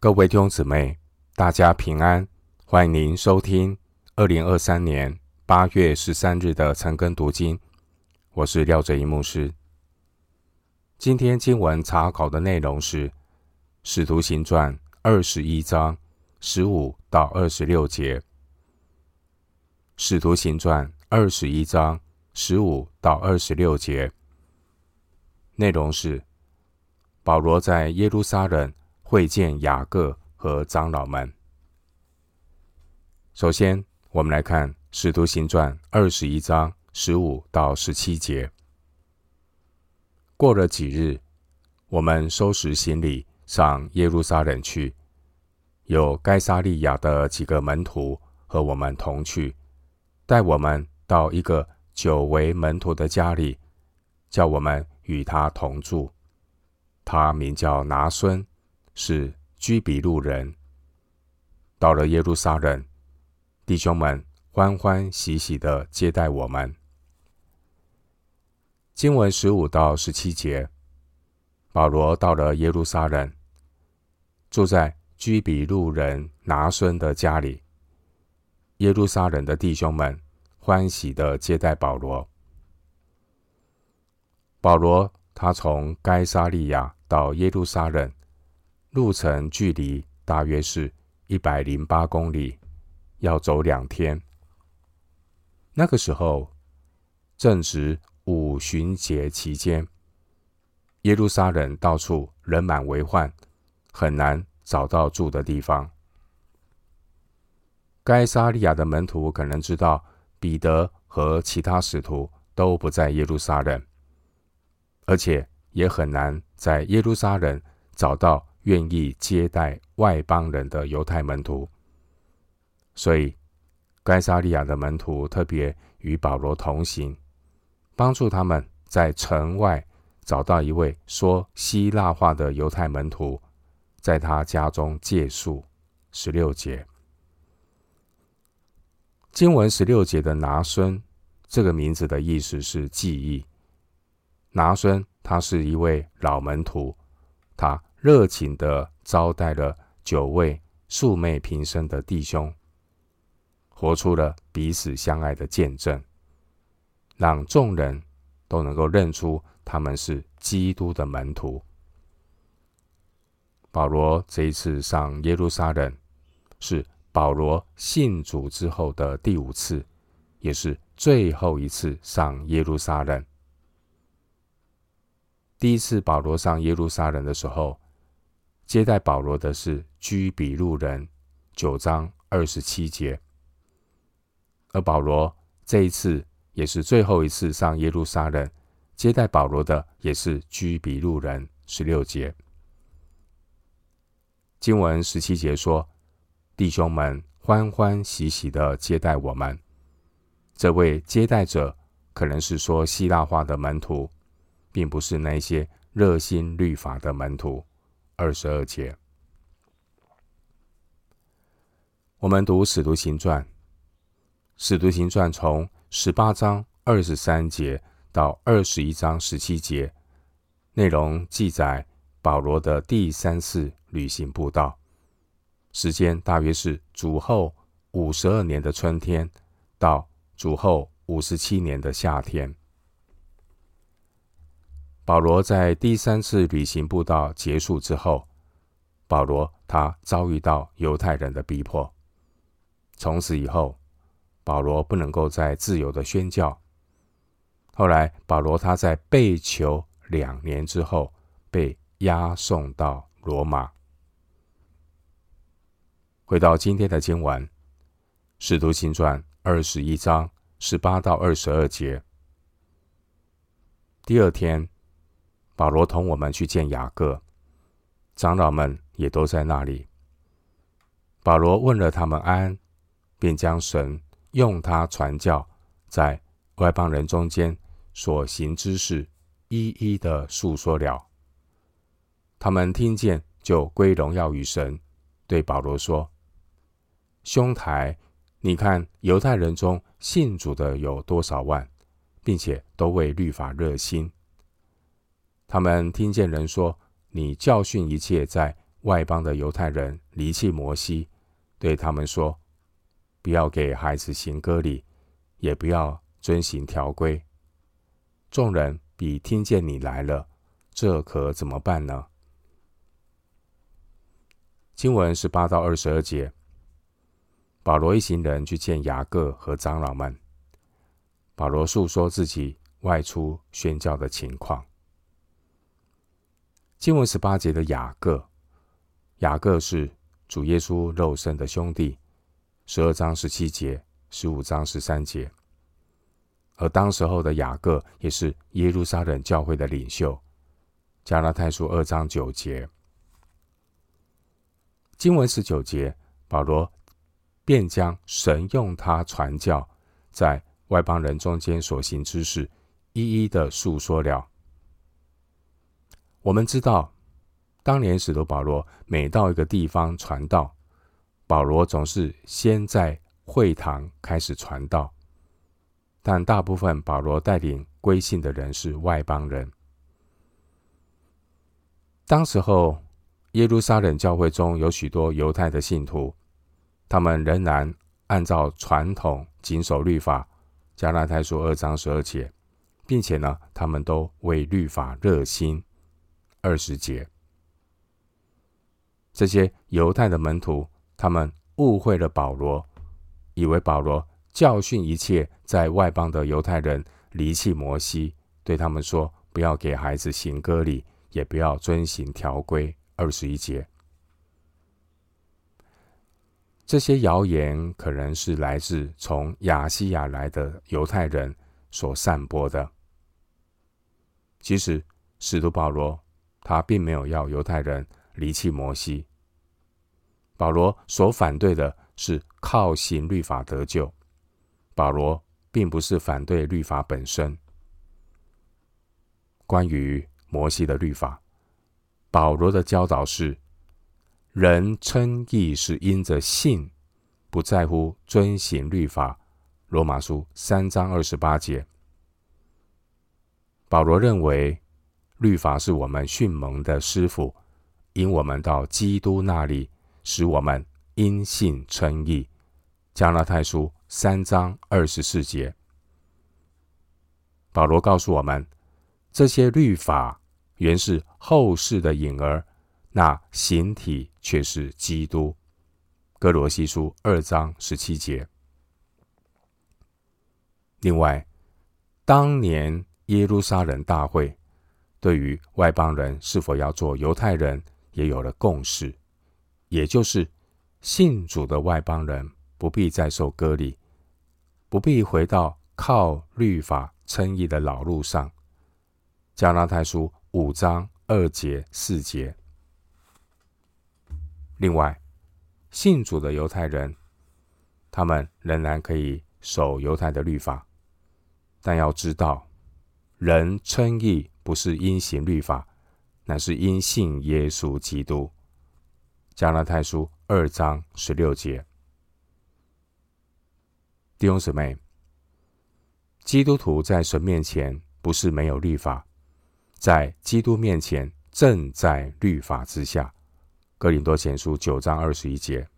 各位弟兄姊妹，大家平安！欢迎您收听二零二三年八月十三日的晨更读经。我是廖哲一牧师。今天经文查考的内容是《使徒行传》二十一章十五到二十六节，《使徒行传》二十一章十五到二十六节内容是保罗在耶路撒冷。会见雅各和长老们。首先，我们来看《使徒行传》二十一章十五到十七节。过了几日，我们收拾行李上耶路撒冷去，有该撒利亚的几个门徒和我们同去，带我们到一个久为门徒的家里，叫我们与他同住。他名叫拿孙。是居比路人，到了耶路撒冷，弟兄们欢欢喜喜的接待我们。经文十五到十七节，保罗到了耶路撒冷，住在居比路人拿孙的家里。耶路撒冷的弟兄们欢喜的接待保罗。保罗他从该撒利亚到耶路撒冷。路程距离大约是一百零八公里，要走两天。那个时候正值五旬节期间，耶路撒冷到处人满为患，很难找到住的地方。该撒利亚的门徒可能知道彼得和其他使徒都不在耶路撒冷，而且也很难在耶路撒冷找到。愿意接待外邦人的犹太门徒，所以该撒利亚的门徒特别与保罗同行，帮助他们在城外找到一位说希腊话的犹太门徒，在他家中借宿。十六节，经文十六节的拿孙这个名字的意思是记忆。拿孙他是一位老门徒，他。热情的招待了九位素昧平生的弟兄，活出了彼此相爱的见证，让众人都能够认出他们是基督的门徒。保罗这一次上耶路撒冷，是保罗信主之后的第五次，也是最后一次上耶路撒冷。第一次保罗上耶路撒冷的时候，接待保罗的是居比路人，九章二十七节。而保罗这一次也是最后一次上耶路撒冷，接待保罗的也是居比路人，十六节。经文十七节说：“弟兄们欢欢喜喜的接待我们。”这位接待者可能是说希腊话的门徒，并不是那些热心律法的门徒。二十二节，我们读《使徒行传》，《使徒行传》从十八章二十三节到二十一章十七节，内容记载保罗的第三次旅行布道，时间大约是主后五十二年的春天到主后五十七年的夏天。保罗在第三次旅行布道结束之后，保罗他遭遇到犹太人的逼迫。从此以后，保罗不能够再自由的宣教。后来，保罗他在被囚两年之后，被押送到罗马。回到今天的经文，《使徒行传》二十一章十八到二十二节。第二天。保罗同我们去见雅各，长老们也都在那里。保罗问了他们安，便将神用他传教在外邦人中间所行之事一一的述说了。他们听见，就归荣耀于神，对保罗说：“兄台，你看犹太人中信主的有多少万，并且都为律法热心。”他们听见人说，你教训一切在外邦的犹太人离弃摩西，对他们说：“不要给孩子行割礼，也不要遵行条规。”众人比听见你来了，这可怎么办呢？经文十八到二十二节，保罗一行人去见雅各和长老们。保罗述说自己外出宣教的情况。经文十八节的雅各，雅各是主耶稣肉身的兄弟。十二章十七节，十五章十三节。而当时候的雅各也是耶路撒冷教会的领袖。加拉太书二章九节。经文十九节，保罗便将神用他传教在外邦人中间所行之事，一一的述说了。我们知道，当年使徒保罗每到一个地方传道，保罗总是先在会堂开始传道，但大部分保罗带领归信的人是外邦人。当时候。耶路撒冷教会中有许多犹太的信徒，他们仍然按照传统谨守律法，加拉太书二章十二节，并且呢，他们都为律法热心。二十节，这些犹太的门徒，他们误会了保罗，以为保罗教训一切在外邦的犹太人离弃摩西，对他们说，不要给孩子行割礼，也不要遵行条规。二十一节，这些谣言可能是来自从亚细亚来的犹太人所散播的。其实，使徒保罗他并没有要犹太人离弃摩西。保罗所反对的是靠行律法得救。保罗并不是反对律法本身。关于摩西的律法。保罗的教导是：人称义是因着信，不在乎遵行律法。罗马书三章二十八节。保罗认为，律法是我们训蒙的师傅，引我们到基督那里，使我们因信称义。加拉太书三章二十四节。保罗告诉我们，这些律法。原是后世的影儿，那形体却是基督。歌罗西书二章十七节。另外，当年耶路撒冷大会对于外邦人是否要做犹太人，也有了共识，也就是信主的外邦人不必再受割礼，不必回到靠律法称义的老路上。加拉太书。五章二节四节。另外，信主的犹太人，他们仍然可以守犹太的律法，但要知道，人称义不是因行律法，乃是因信耶稣基督。加拉太书二章十六节。弟兄姊妹，基督徒在神面前不是没有律法。在基督面前，正在律法之下。哥林多前书九章二十一节，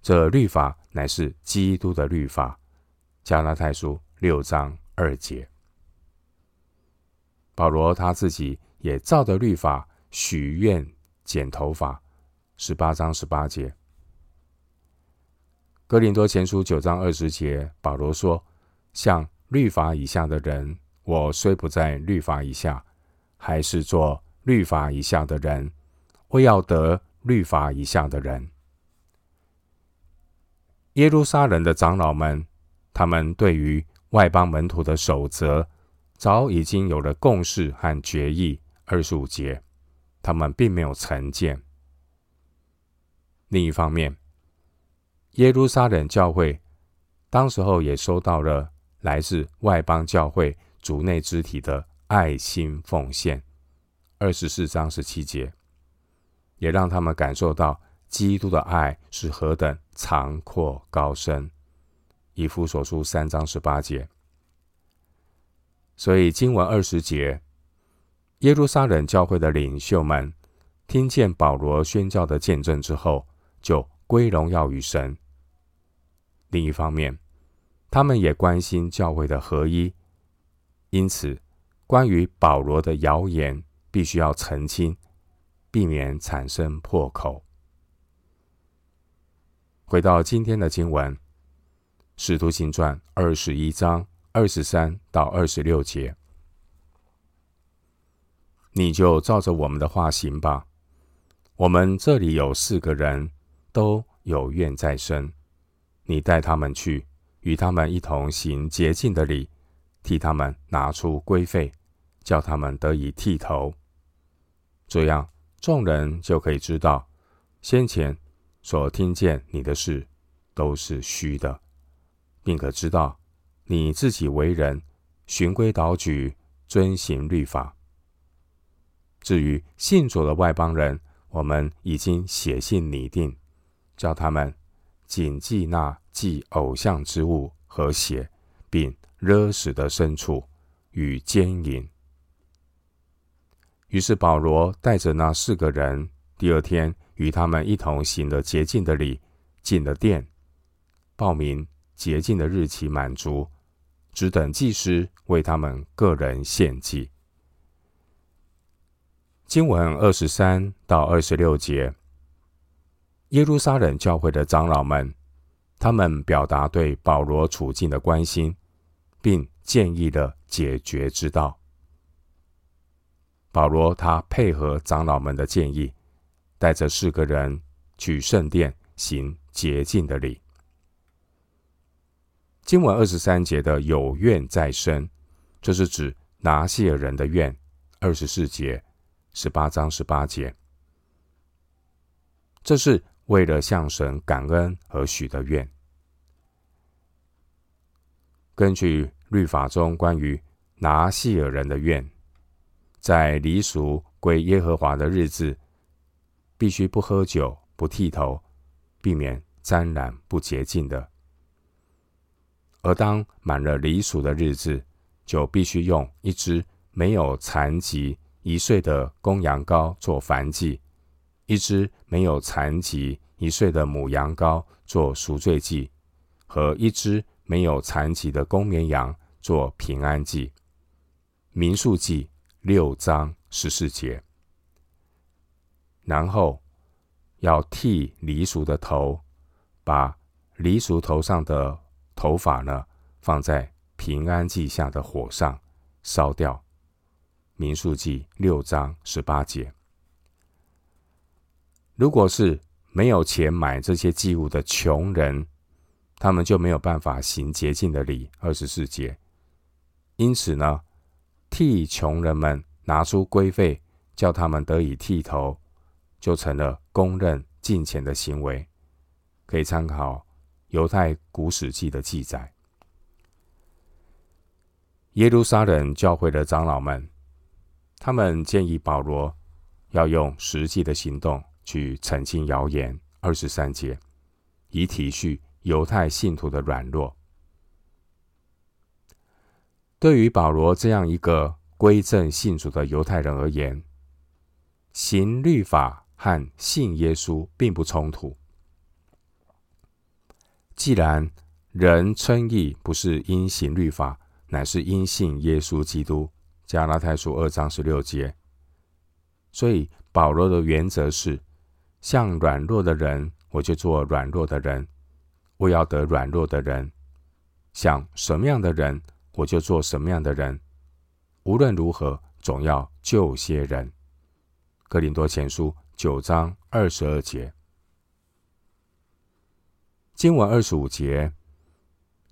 这律法乃是基督的律法。加拉太书六章二节，保罗他自己也照着律法许愿剪头发。十八章十八节，哥林多前书九章二十节，保罗说：像律法以下的人。我虽不在律法以下，还是做律法以下的人，为要得律法以下的人。耶路撒冷的长老们，他们对于外邦门徒的守则，早已经有了共识和决议。二十五节，他们并没有成见。另一方面，耶路撒冷教会当时候也收到了来自外邦教会。主内肢体的爱心奉献，二十四章十七节，也让他们感受到基督的爱是何等长阔高深。以弗所书三章十八节，所以经文二十节，耶路撒冷教会的领袖们，听见保罗宣教的见证之后，就归荣耀于神。另一方面，他们也关心教会的合一，因此，关于保罗的谣言必须要澄清，避免产生破口。回到今天的经文，《使徒行传》二十一章二十三到二十六节，你就照着我们的话行吧。我们这里有四个人都有怨在身，你带他们去，与他们一同行洁净的礼，替他们拿出规费，叫他们得以剃头。这样，众人就可以知道先前。所听见你的事都是虚的，并可知道你自己为人循规蹈矩，遵行律法。至于信主的外邦人，我们已经写信拟定，叫他们谨记那祭偶像之物和血，并勒死的牲畜与奸淫。于是保罗带着那四个人，第二天。与他们一同行了洁净的礼，进了殿，报名洁净的日期满足，只等祭司为他们个人献祭。经文二十三到二十六节，耶路撒冷教会的长老们，他们表达对保罗处境的关心，并建议了解决之道。保罗他配合长老们的建议。带着四个人去圣殿行洁净的礼。经文二十三节的有怨在身，这是指拿细耳人的怨。二十四节、十八章十八节，这是为了向神感恩而许的愿。根据律法中关于拿细耳人的愿，在离俗归耶和华的日子。必须不喝酒、不剃头，避免沾染不洁净的。而当满了离俗的日子，就必须用一只没有残疾一岁的公羊羔做燔祭，一只没有残疾一岁的母羊羔做赎罪祭，和一只没有残疾的公绵羊做平安祭。民数记六章十四节。然后要剃离俗的头，把离俗头上的头发呢，放在平安祭下的火上烧掉。民数记六章十八节。如果是没有钱买这些祭物的穷人，他们就没有办法行洁净的礼。二十四节。因此呢，替穷人们拿出规费，叫他们得以剃头。就成了公认敬虔的行为，可以参考犹太古史记的记载。耶路撒冷教会的长老们，他们建议保罗要用实际的行动去澄清谣言。二十三节，以体恤犹太信徒的软弱。对于保罗这样一个归正信主的犹太人而言，行律法。和信耶稣并不冲突。既然人称义不是因行律法，乃是因信耶稣基督，加拉太书二章十六节。所以保罗的原则是：像软弱的人，我就做软弱的人；我要得软弱的人。像什么样的人，我就做什么样的人。无论如何，总要救些人。哥林多前书。九章二十二节，经文二十五节，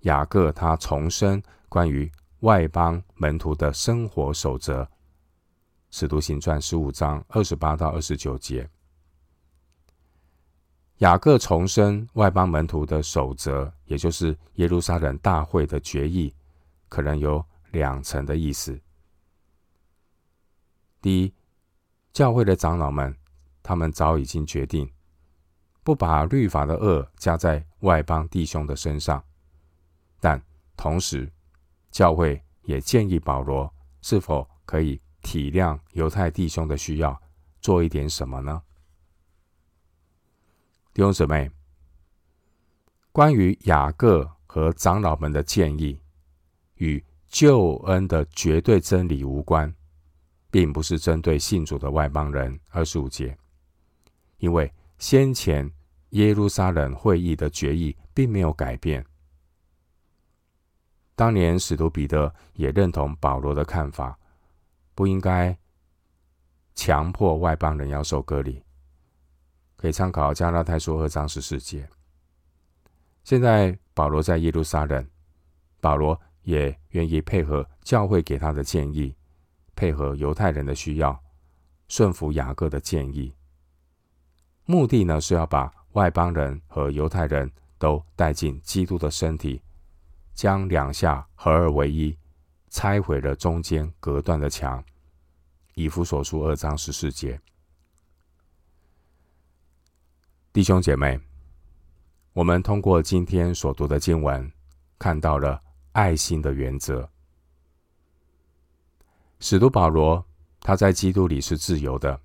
雅各他重申关于外邦门徒的生活守则。使徒行传十五章二十八到二十九节，雅各重申外邦门徒的守则，也就是耶路撒冷大会的决议，可能有两层的意思。第一，教会的长老们。他们早已经决定不把律法的恶加在外邦弟兄的身上，但同时，教会也建议保罗是否可以体谅犹太弟兄的需要，做一点什么呢？弟兄姊妹，关于雅各和长老们的建议，与救恩的绝对真理无关，并不是针对信主的外邦人。二十五节，因为先前耶路撒冷会议的决议并没有改变。当年使徒彼得也认同保罗的看法，不应该强迫外邦人要受隔离。可以参考加拉太书二章十四节。现在保罗在耶路撒冷，保罗也愿意配合教会给他的建议，配合犹太人的需要，顺服雅各的建议。目的呢，是要把外邦人和犹太人都带进基督的身体。将两下合二为一，拆毁了中间隔断的墙。以弗所书二章十四节，弟兄姐妹，我们通过今天所读的经文，看到了爱心的原则。使徒保罗他在基督里是自由的，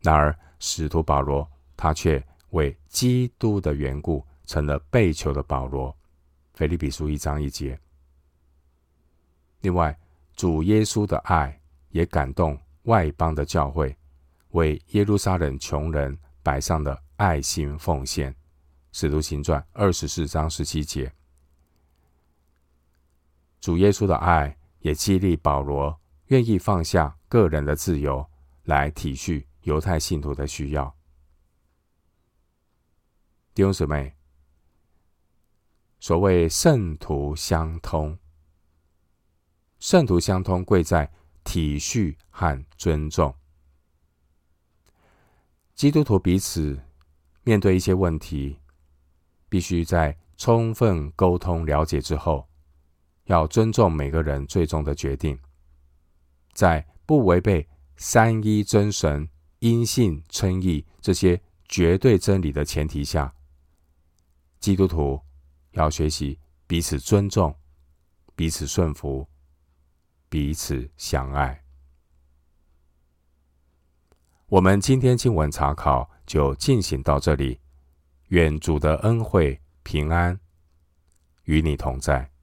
然而使徒保罗他却为基督的缘故成了被囚的保罗。腓立比书一章一节。另外，主耶稣的爱也感动外邦的教会，为耶路撒冷穷人摆上的爱心奉献。使徒行传二十四章十七节。主耶稣的爱也激励保罗愿意放下个人的自由，来体恤犹太信徒的需要。弟兄姊妹。所谓圣徒相通，圣徒相通贵在体恤和尊重。基督徒彼此面对一些问题，必须在充分沟通了解之后，要尊重每个人最终的决定，在不违背三一真神、因信称义这些绝对真理的前提下，基督徒。要学习彼此尊重、彼此顺服、彼此相爱。我们今天经文查考就进行到这里。愿主的恩惠平安与你同在。